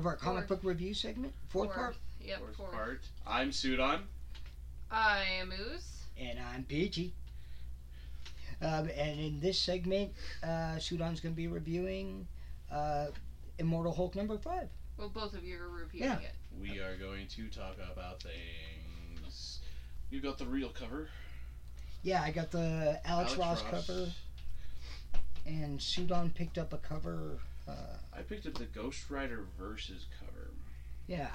Of our comic Fourth. book review segment. Fourth, part. Yep, Fourth fourth. part. I'm Sudan. I am Ooze. And I'm Peachy. Um, and in this segment, uh, Sudan's going to be reviewing uh, Immortal Hulk number five. Well, both of you are reviewing Yeah. it. We are going to talk about things. You got the real cover. Yeah, I got the Alex, Ross, cover, and Sudan picked up a cover. Uh, I picked up the Ghost Rider versus cover. yeah,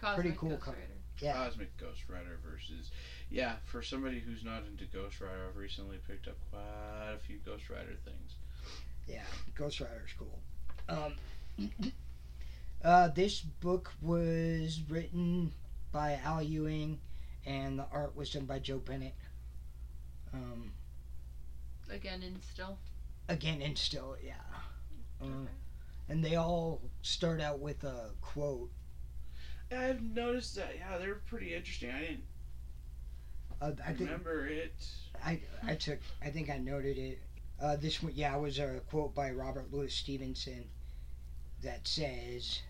Cosmic cool Ghost cover. Rider. yeah. Cosmic Ghost Rider versus. Yeah, for somebody who's not into Ghost Rider, I've recently picked up quite a few Ghost Rider things. Yeah, Ghost Rider's cool. Um, uh, this book was written by Al Ewing, and the art was done by Joe Bennett. Um, Again, in still. again, and still, yeah. Uh, and they all start out with a quote. I've noticed that. Yeah, they're pretty interesting. I didn't Uh, I think remember it. I I took I think I noted it. Uh, this one, yeah, was a quote by Robert Louis Stevenson that says,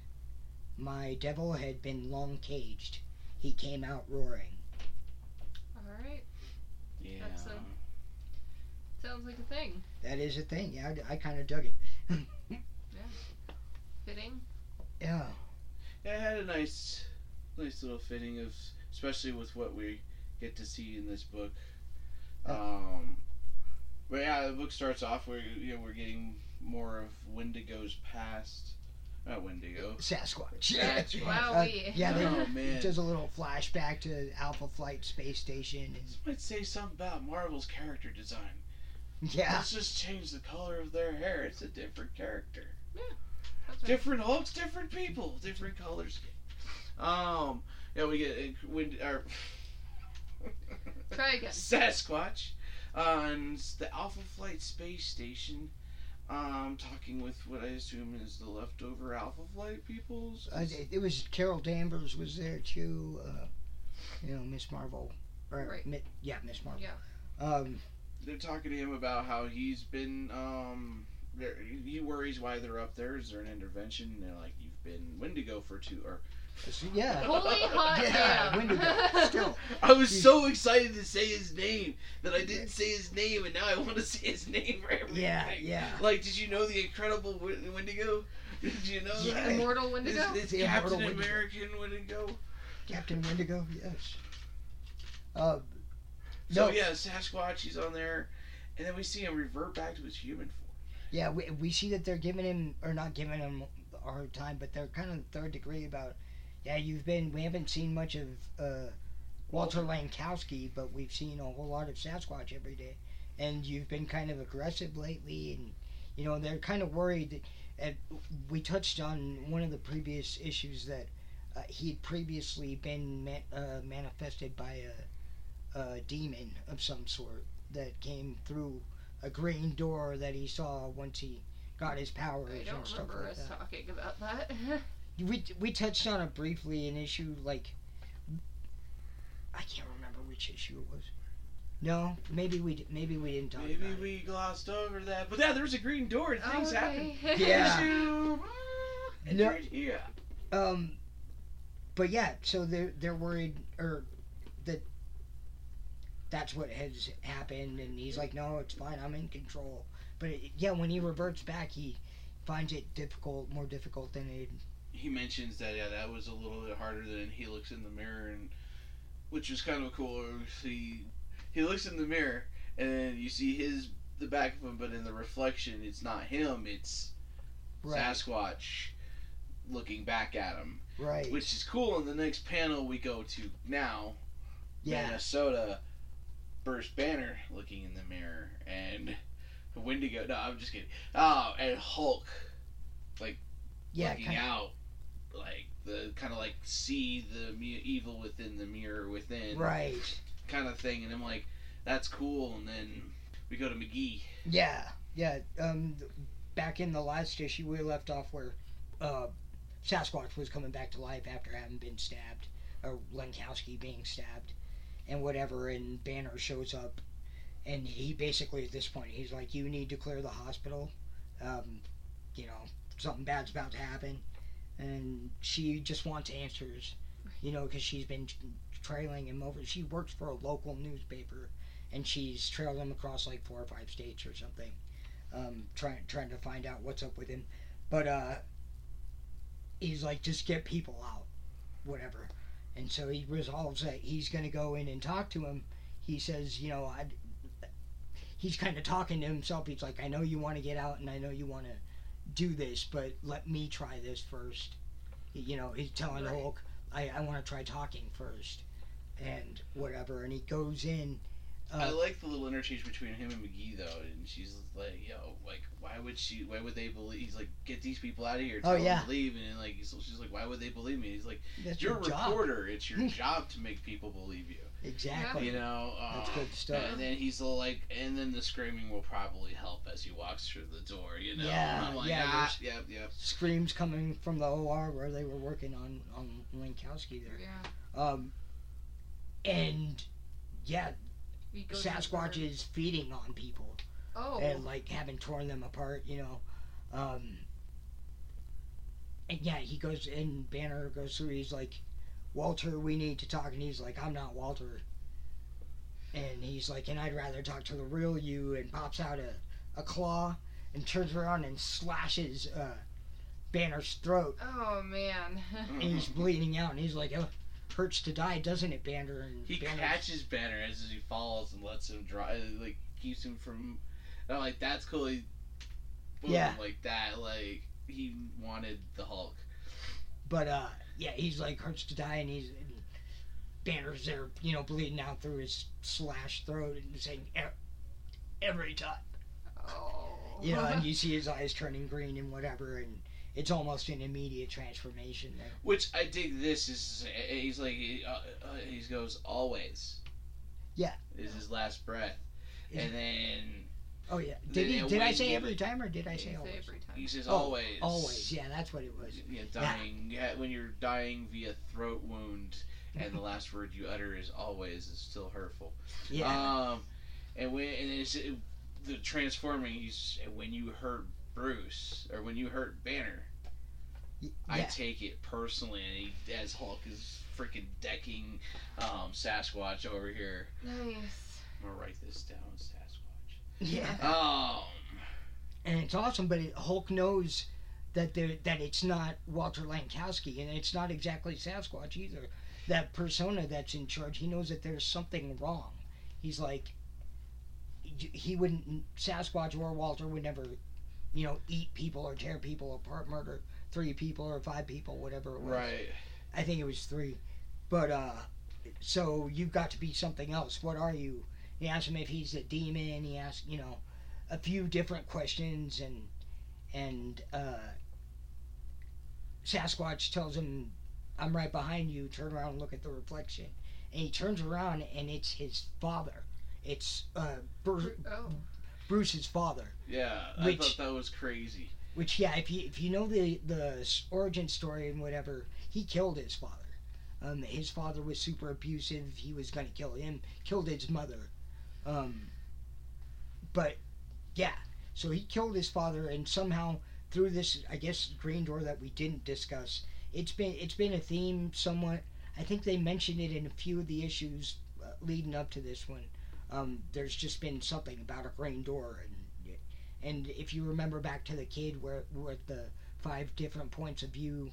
"My devil had been long caged. He came out roaring." Alright. Yeah. That's a- Sounds like a thing. That is a thing. Yeah, I, kind of dug it. Fitting. Yeah, Yeah, it had a nice, nice little fitting of, especially with what we get to see in this book. Um, but yeah, the book starts off where you know we're getting more of Wendigo's past. Not Wendigo. Sasquatch. Sasquatch. Uh, yeah, they, Oh, man. it does a little flashback to Alpha Flight space station, and This might say something about Marvel's character design. yeah, Let's just change the color of their hair. It's a different character. That's right. Different Hulks, different people, different colors. Um, yeah, we get uh, Wend- our Try again. Sasquatch on the Alpha Flight space station. Um, talking with what I assume is the leftover Alpha Flight peoples. uh, it, it was Carol Danvers was there too. Uh, you know, Miss Marvel, or Right. Mi- yeah, Miss Marvel. Yeah. Um, They're talking to him about how he's been. Um, there- he worries why they're up there. Is there an intervention? And they're like, "You've been Wendigo for two or." yeah. Holy hot Yeah, damn. Wendigo, still. I was so excited to say his name that I didn't say his name, and now I want to say his name for everything. Yeah, yeah. Like, did you know the Incredible Wen- Wendigo? Did you know Yeah. that? Immortal Wendigo? It's, it's The Immortal Captain Wendigo. American Wendigo. Captain Wendigo, yes. Uh, So No. yeah, Sasquatch, he's on there, and then we see him revert back to his human form. Yeah, we, we see that they're giving him, or not giving him a hard time, but they're kind of third degree about, yeah, you've been, we haven't seen much of uh, Walter Langkowski, but we've seen a whole lot of Sasquatch every day. And you've been kind of aggressive lately, and, you know, they're kind of worried. That, uh, we touched on one of the previous issues that uh, he'd previously been uh, manifested by a, a demon of some sort that came through a green door that he saw once he got his powers I don't stuff remember like us that. talking about that. We we touched on it briefly an issue like I can't remember which issue it was. No, maybe we maybe we didn't talk Maybe about it. we glossed over that, but yeah, there was a green door and things happened. Yeah. Issue, and No. yeah. Um, but yeah, so they're they're worried or that that's what has happened, and he's like, no, it's fine, I'm in control. But it, yeah, when he reverts back, he finds it difficult, more difficult than it. he mentions that yeah that was a little bit harder than he looks in the mirror and which was kind of cool. He he looks in the mirror and you see his the back of him but in the reflection it's not him it's Right, sasquatch looking back at him. Right, which is cool in the next panel we go to now yeah, minnesota bruce banner looking in the mirror and wendigo no i'm just kidding oh and hulk like yeah, looking kind out, like the kind of like see the evil within the mirror within, right, kind of thing. And I'm like, that's cool. And then we go to McGee. yeah, yeah. Um, back in the last issue, we left off where uh, Sasquatch was coming back to life after having been stabbed, or Langkowski being stabbed, and whatever. And Banner shows up, and he basically at this point he's like, you need to clear the hospital. Um, you know, something bad's about to happen, and she just wants answers. You know, because she's been trailing him over. She works for a local newspaper, and she's trailed him across like four or five states or something, um, trying trying to find out what's up with him. But uh, he's like, just get people out, whatever. And so he resolves that he's going to go in and talk to him. He says, you know, I. He's kind of talking to himself. He's like, I know you want to get out, and I know you want to do this, but let me try this first. You know, he's telling Right. Hulk, I, I want to try talking first, and whatever. And he goes in. I Uh, like the little interchange between him and McGee though, and she's like, "Yo, like, why would she? Why would they believe?" He's like, "Get these people out of here. Oh, Tell yeah. them to leave." And then, like, he's, she's like, "Why would they believe me?" He's like, that's "You're your a job. It's your job to make people believe you." Exactly. You know. Uh, That's good stuff. And then he's all like, and then the screaming will probably help as he walks through the door. You know. Yeah, I'm like, yeah, ah, yep, yep. Screams coming from the OR where they were working on on Langkowski there. Yeah. Um, and yeah, He goes in Sasquatch is feeding on people Oh. and like having torn them apart. You know. Um, and yeah, he goes and Banner goes through. He's like, Walter, we need to talk, and he's like, I'm not Walter. And he's like, and I'd rather talk to the real you, and pops out a, a claw and turns around and slashes uh, Banner's throat, oh man. and he's bleeding out, and he's like, oh, hurts to die, doesn't it, Banner? And He Banner's- catches Banner as he falls and lets him dry, like keeps him from. And I'm like, that's cool. He, boom, Yeah. like that. Like he wanted the Hulk. But uh, yeah, he's like hurts to die, and he's and Banner's there, you know, bleeding out through his slashed throat, and saying "E- every time, oh. you know, and you see his eyes turning green and whatever, and it's almost an immediate transformation there. Which I dig. This is he's like uh, uh, he goes always. Yeah. Is his last breath, Is and then Oh yeah, did he? Did I say every time, or did I say say always? every time. he says Oh, always. Always, yeah, that's what it was. Yeah, dying. Yeah. when you're dying via throat wound, and the last word you utter is always is still hurtful. Yeah, Um, and when and it's it, the transforming. He's and when you hurt Bruce or when you hurt Banner, Y- I yeah, take it personally. And he, as Hulk is freaking decking um, Sasquatch over here. Nice. I'm gonna write this down, Sasquatch. yeah, Um, and it's awesome. But it, Hulk knows that there that it's not Walter Langkowski, and it's not exactly Sasquatch either. That persona that's in charge, he knows that there's something wrong. He's like, he- he wouldn't Sasquatch or Walter would never, you know, eat people or tear people apart, murder three people or five people, whatever it was. right. I think it was three. But uh so you've got to be something else. What are you? He asks him if he's a demon. He asks, you know, a few different questions and and uh Sasquatch tells him, I'm right behind you, turn around and look at the reflection. And he turns around and it's his father. It's uh Bru- Oh. Bruce's father. Yeah, I Which- thought that was crazy. Which yeah, if you if you know the the origin story and whatever, he killed his father. Um, his father was super abusive. He was gonna kill him. Killed his mother. Um, but yeah, so he killed his father, and somehow through this, I guess, green door that we didn't discuss, it's been it's been a theme somewhat. I think they mentioned it in a few of the issues uh, leading up to this one. Um, there's just been something about a green door, and and if you remember back to the kid where with the five different points of view,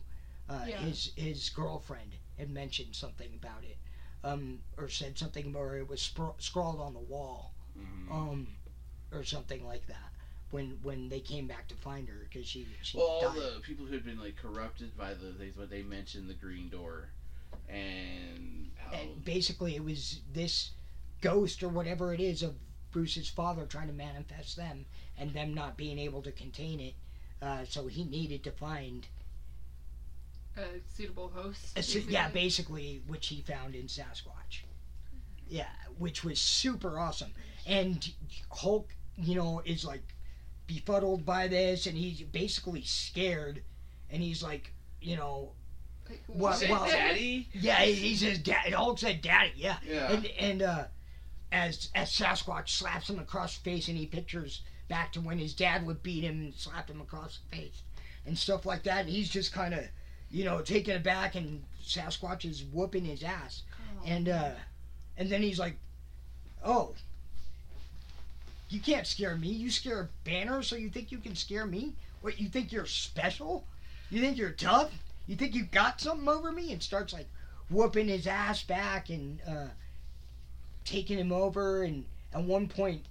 uh, Yeah. his his girlfriend had mentioned something about it, um, or said something, or it was spr- scrawled on the wall, Mhm. um, or something like that. When when they came back to find her because she she well, all died. the people who had been like corrupted by the they, what they mentioned the green door, and how and basically it was this ghost or whatever it is of Bruce's father trying to manifest them and them not being able to contain it. Uh, so he needed to find A suitable host. a su- yeah, basically. basically which he found in Sasquatch. Yeah, which was super awesome. And Hulk, you know, is like befuddled by this, and he's basically scared, and he's like, you know, Like, What- well- daddy. yeah, he, he says, "Dad." Hulk said, "Daddy," yeah. Yeah. and and uh, as as Sasquatch slaps him across the face, and he pictures back to when his dad would beat him and slap him across the face, and stuff like that. And he's just kind of, you know, taken aback, and Sasquatch is whooping his ass, Oh, and uh, and then he's like, "Oh, you can't scare me. You scare Banner, so you think you can scare me? What? You think you're special? You think you're tough? You think you got something over me?" And starts like whooping his ass back and uh, taking him over. And at one point,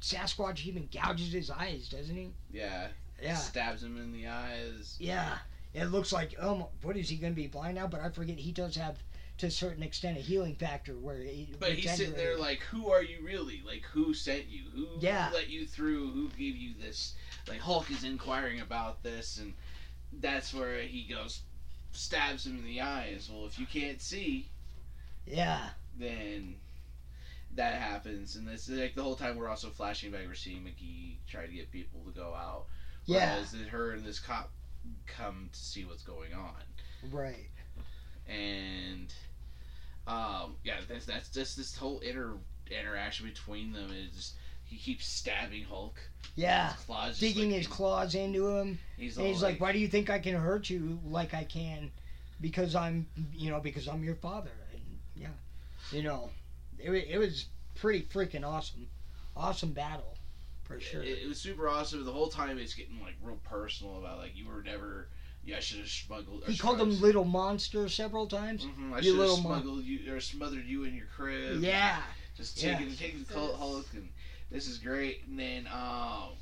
Sasquatch even gouges his eyes, doesn't he? Yeah. Yeah, Stabs him in the eyes. yeah. It looks like um, what is he going to be blind now? But I forget he does have to a certain extent a healing factor where. He, But he's sitting there like, who are you really? Like, who sent you? Who Yeah. let you through? Who gave you this? Like, Hulk is inquiring about this, and that's where he goes, stabs him in the eyes. Well, if you can't see, yeah, then that happens. And this like the whole time we're also flashing back. We're seeing McGee try to get people to go out. yeah, Whereas her and this cop come to see what's going on. right. and um, yeah, that's that's just this whole inter interaction between them is he keeps stabbing Hulk. Yeah, His claws digging like, his claws into him. He's, he's like, "Why do you think I can hurt you like I can? Because I'm, you know, because I'm your father." And yeah, you know, it, it was pretty freaking awesome, awesome battle, for sure. It, it was super awesome. The whole time it's getting like real personal about like you were never. Yeah, I should have smuggled. He called him little monster several times. Mhm, I should have little mon- smuggled you or smothered you in your crib. Yeah, just Yeah. taking taking the Hulk, Hulk and this is great. And then um,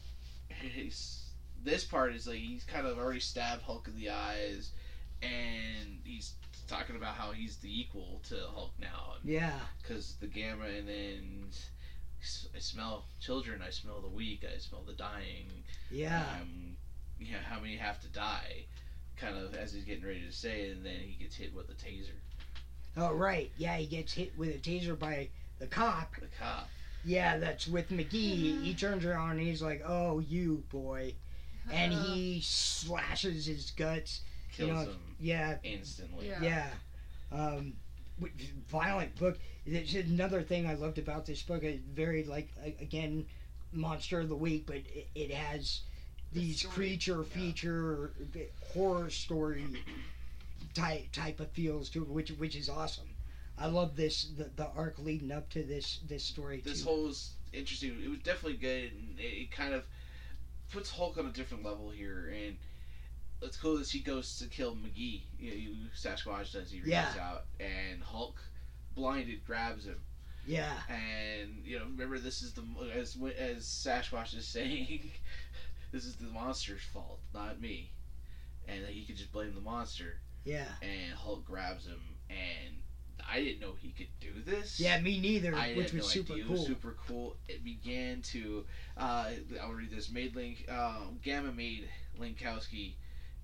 he's, this part is like he's kind of already stabbed Hulk in the eyes, and he's talking about how he's the equal to Hulk now yeah, because the gamma. And then I smell children. I smell the weak. I smell the dying. yeah, Um, yeah, how many have to die? Kind of as he's getting ready to say, it, and then he gets hit with a taser. Oh right, yeah. He gets hit with a taser by the cop. The cop. Yeah, that's with McGee. He turns around and he's like, "Oh, you boy," and Uh, he slashes his guts. Kills You know, him Yeah, instantly. Yeah. Yeah. Um, w- violent book. There's another thing I loved about this book. It's very like again, monster of the week, but it, it has these story, creature yeah. feature horror story type type of feels to it, which which is awesome. I love this the, the arc leading up to this this story this too. whole is interesting. It was definitely good, and it, it kind of puts Hulk on a different level here. And it's cool that he goes to kill McGee. You know, Sasquatch does. He reaches Yeah. out, and Hulk, blinded, grabs him. yeah, And you know, remember this is the as as Sasquatch is saying, this is the monster's fault, not me. And that he could just blame the monster. yeah, And Hulk grabs him, and I didn't know he could do this. yeah. Me neither. I which was no super idea. It cool. was super cool. It began to. Uh, I'll read this. Made Link. Um, Gamma made Linkowski.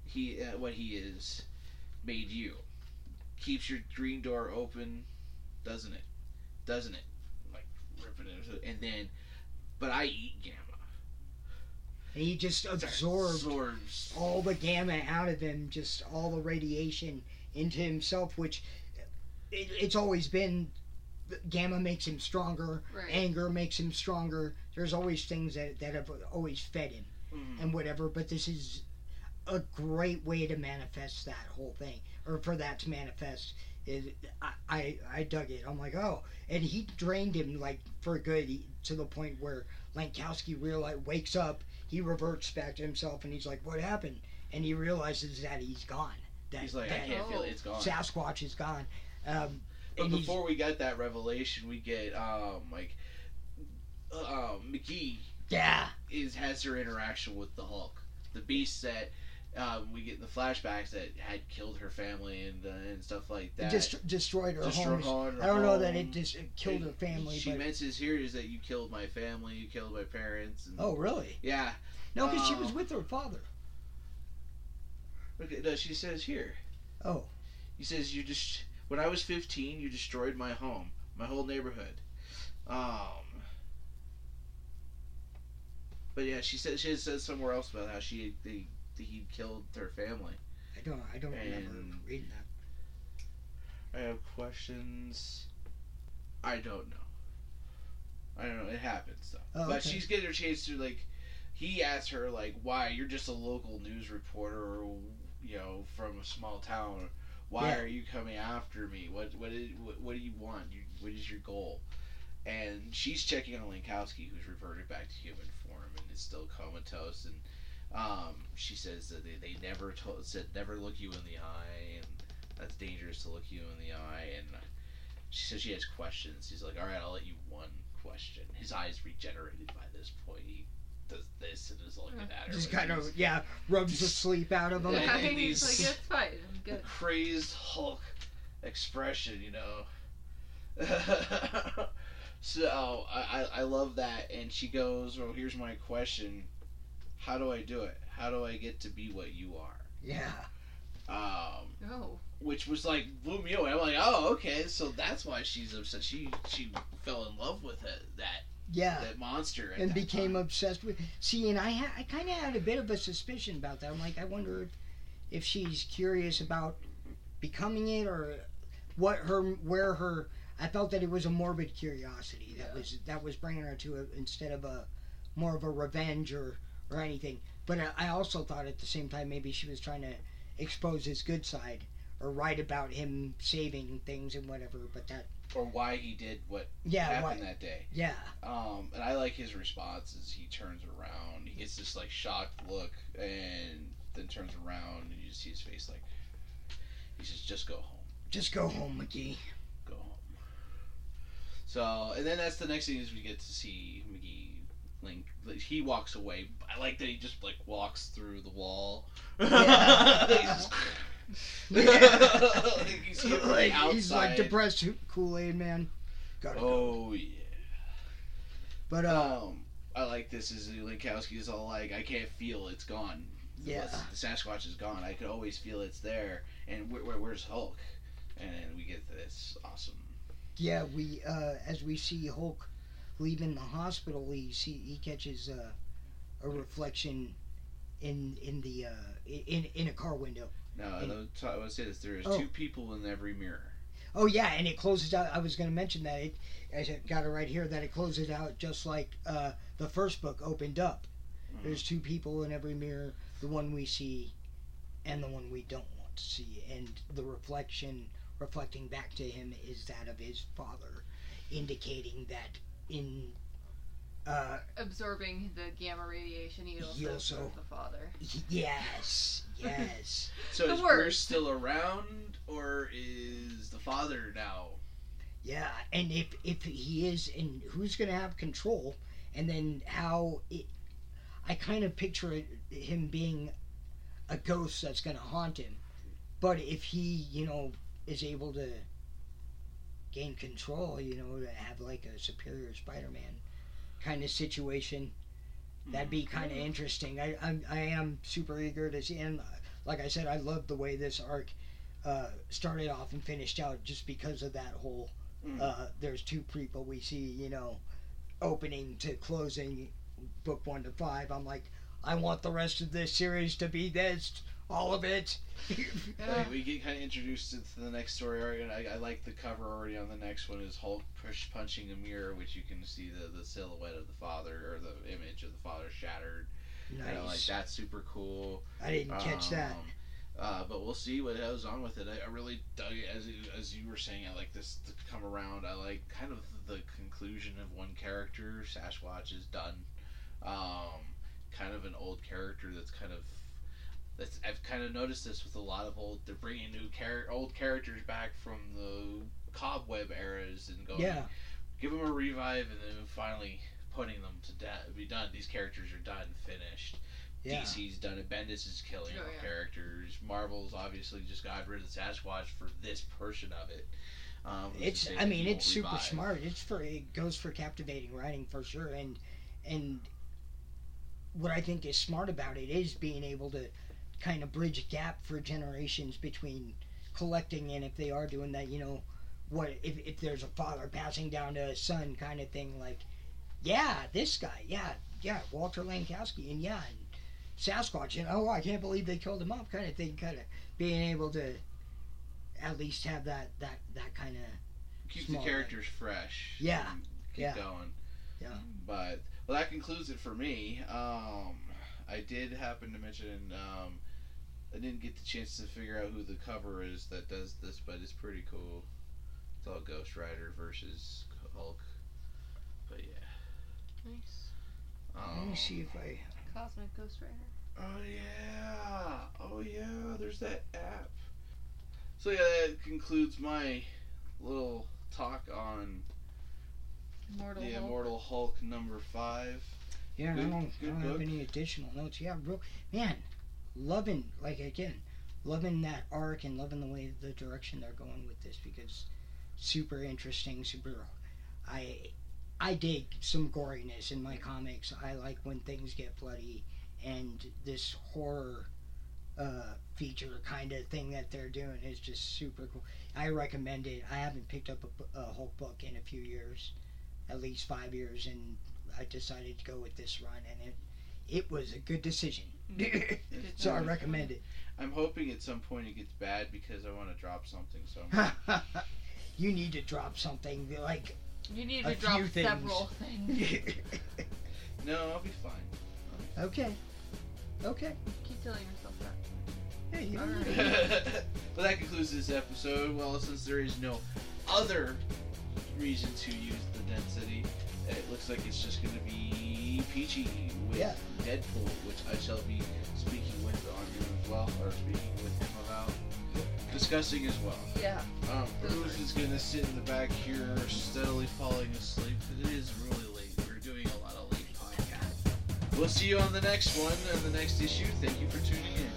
He uh, what he is made you. Keeps your green door open, doesn't it? Doesn't it? Like ripping it. And then, but I eat Gamma. and he just absorbed Absorbs. all the gamma out of him, just all the radiation into himself, which it, it's always been gamma makes him stronger, Right. anger makes him stronger. There's always things that, that have always fed him Mhm. and whatever, but this is a great way to manifest that whole thing, or for that to manifest. Is I, I I dug it. I'm like, oh, and he drained him like for good he, to the point where Langkowski realize wakes up, he reverts back to himself, and he's like, what happened? And he realizes that he's gone. That, He's like, I can't feel it. It's gone. Sasquatch is gone. Um, But before we get that revelation, we get um like uh, um, McGee yeah, is has her interaction with the Hulk, the Beast that um, we get the flashbacks that had killed her family and uh, and stuff like that. just destroyed her Destroyed home. her I don't know that it just it killed her It- family, She but mentions here is that you killed my family, you killed my parents. And, oh really? yeah. No, because she was Oh. with her father. Okay, no, she says here. Oh. He says you just when I was 15, you destroyed my home, my whole neighborhood. Um. But yeah, she says she says somewhere else about how she they, he killed her family. I don't. I don't remember reading that. I have questions. I don't know. I don't know. It happens though. Oh, but okay. she's getting her chance to like. He asks her like, "Why you're just a local news reporter, or, you know, from a small town? Why Yeah. are you coming after me? What what is, what, what do you want? You, what is your goal?" And she's checking on Langkowski, who's reverted back to human form and is still comatose. And um, she says that they, they never told said never look you in the eye, and that's dangerous to look you in the eye. And she says she has questions. He's like, "All right, I'll let you one question." His eyes regenerated by this point. He does this and is looking at her. Just like kind of yeah, rubs the sleep out of him. Yeah. Yeah, and he's these- like, it's fine. I'm good. crazed Hulk expression, you know. so I, I I love that, and she goes, "Well, here's my question: How do I do it? How do I get to be what you are?" Yeah, Um, Oh. which was like blew me away. I'm like, oh, okay, so that's why she's upset. She she fell in love with it, that yeah. that monster, at and that became time. obsessed with. See, and I ha- I kind of had a bit of a suspicion about that. I'm like, I wonder if, if she's curious about becoming it or what her where her. I felt that it was a morbid curiosity that Yeah. was that was bringing her to it instead of a more of a revenge or or anything. But I- also thought at the same time maybe she was trying to expose his good side or write about him saving things and whatever. But that or why he did what yeah happened why, that day. yeah Um, and I like his response as he turns around. He gets this like shocked look, and then turns around, and you just see his face like he says, "Just go home, just go home, McGee. go home." So, and then that's the next thing is we get to see McGee. Link, like, he walks away. I like that he just like walks through the wall. Yeah. He just- Yeah. like he's here from the like, he's like depressed Kool Aid man. Gotta go. Oh yeah. But uh, Um, I like this. Is Linkowski is all like, I can't feel it's gone. The- Yeah. the Sasquatch is gone. I could always feel it's there. And where, where, where's Hulk? And we get this awesome. yeah, we uh, as we see Hulk leaving the hospital, he see he catches uh, a reflection in in the uh, in in a car window. Now, And- I would I would say this: there is Oh. two people in every mirror. Oh yeah, and it closes out. I was going to mention that it. I got it right here that it closes out just like uh, the first book opened up. Mhm. There's two people in every mirror: the one we see, and the one we don't want to see. And the reflection reflecting back to him is that of his father, indicating that in. Uh, Absorbing the gamma radiation, he also, He also- the father. yes, yes. So The is worst. Bruce still around, or is the father now? Yeah, and if if he is, and who's going to have control, and then how it, I kind of picture it, him being a ghost that's going to haunt him, but if he, you know, is able to gain control, you know, to have like a superior Spider-Man kind of situation, that'd be kind of interesting. I I'm, I am super eager to see, and like I said, I love the way this arc uh, started off and finished out, just because of that whole Mm. uh, there's two people we see, you know, opening to closing book one to five. I'm like, I want the rest of this series to be this, all of it. Yeah. We get kind of introduced to the next story and I, I like the cover already on the next one is Hulk push punching a mirror, which you can see the, the silhouette of the father or the image of the father shattered. nice. And I like that's super cool. I didn't catch that. Um, Uh, but we'll see what goes on with it. I, I really dug it as you- as you were saying. I like this to come around. I like kind of the conclusion of one character. Sasquatch is done. Um, kind of an old character that's kind of that's I've kind of noticed this with a lot of old. They're bringing new char- old characters back from the cobweb eras and going Yeah, give them a revive and then finally putting them to death. Be done. These characters are done, finished. yeah. DC's done it. Bendis is killing Oh, all yeah. characters. Marvel's obviously just got rid of the Sasquatch for this portion of it. Um, It's. I mean, it's super revive? smart. It's for it goes for captivating writing for sure, and and what I think is smart about it is being able to kind of bridge a gap for generations between collecting and if they are doing that, you know, what if, if there's a father passing down to a son kind of thing, like, yeah, this guy, yeah, yeah, Walter Langkowski, and yeah, and Sasquatch, and oh, I can't believe they killed him off, kind of thing, kind of being able to at least have that that that kind of Keep the characters fresh. Yeah, Keep yeah. going. Yeah. But well, that concludes it for me. Um, I did happen to mention um, I didn't get the chance to figure out who the cover is that does this, but it's pretty cool. It's all Ghost Rider versus Hulk. But yeah. Nice. Let Um, me see if I. Cosmic Ghost Rider. Oh yeah. Oh yeah. There's that app. So yeah, that concludes my little talk on Immortal the Hulk. Immortal Hulk number five. Yeah, and I don't, I don't have any additional notes. Yeah, bro, man, loving like again, loving that arc and loving the way the direction they're going with this because super interesting, super. I I dig some goriness in my comics. I like when things get bloody, and this horror uh, feature kind of thing that they're doing is just super cool. I recommend it. I haven't picked up a, a Hulk book in a few years, at least five years, and I decided to go with this run, and it it was a good decision. Good so I recommend it. I'm hoping at some point it gets bad because I want to drop something. So you need to drop something like. You need to drop few things. several things. no, I'll be fine. okay. Okay. Keep telling yourself that. Hey, you right. well, that concludes this episode. Well, since there is no other reason to use the density, it looks like it's just going to be Peachy with Yeah. Deadpool, which I shall be speaking with on him as well, or speaking with him about, discussing as well. Yeah. Um, Bruce is going to sit in the back here, steadily falling asleep. 'cause It is really late. We're doing a lot of late podcasts. We'll see you on the next one and the next issue. Thank you for tuning in.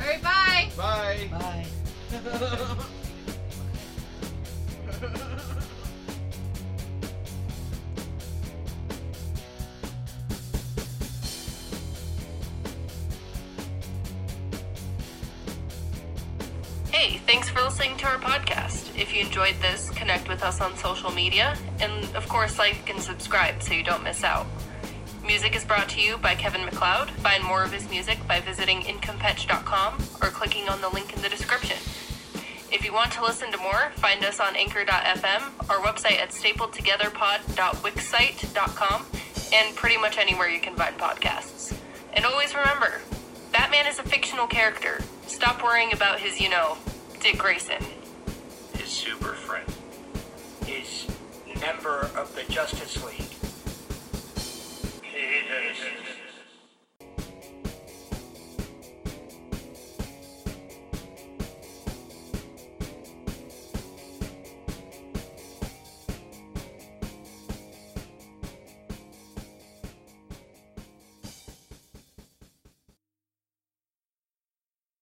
All right. Bye. Bye. Bye. for listening to our podcast. If you enjoyed this, connect with us on social media, and of course, like and subscribe so you don't miss out. Music is brought to you by Kevin MacLeod. Find more of his music by visiting incompetech.com or clicking on the link in the description. If you want to listen to more, find us on anchor.fm, our website at stapletogetherpod.wixsite.com, and pretty much anywhere you can find podcasts. And always remember, Batman is a fictional character. Stop worrying about his, you know, Dick Grayson. His super friend. He's member of the Justice League.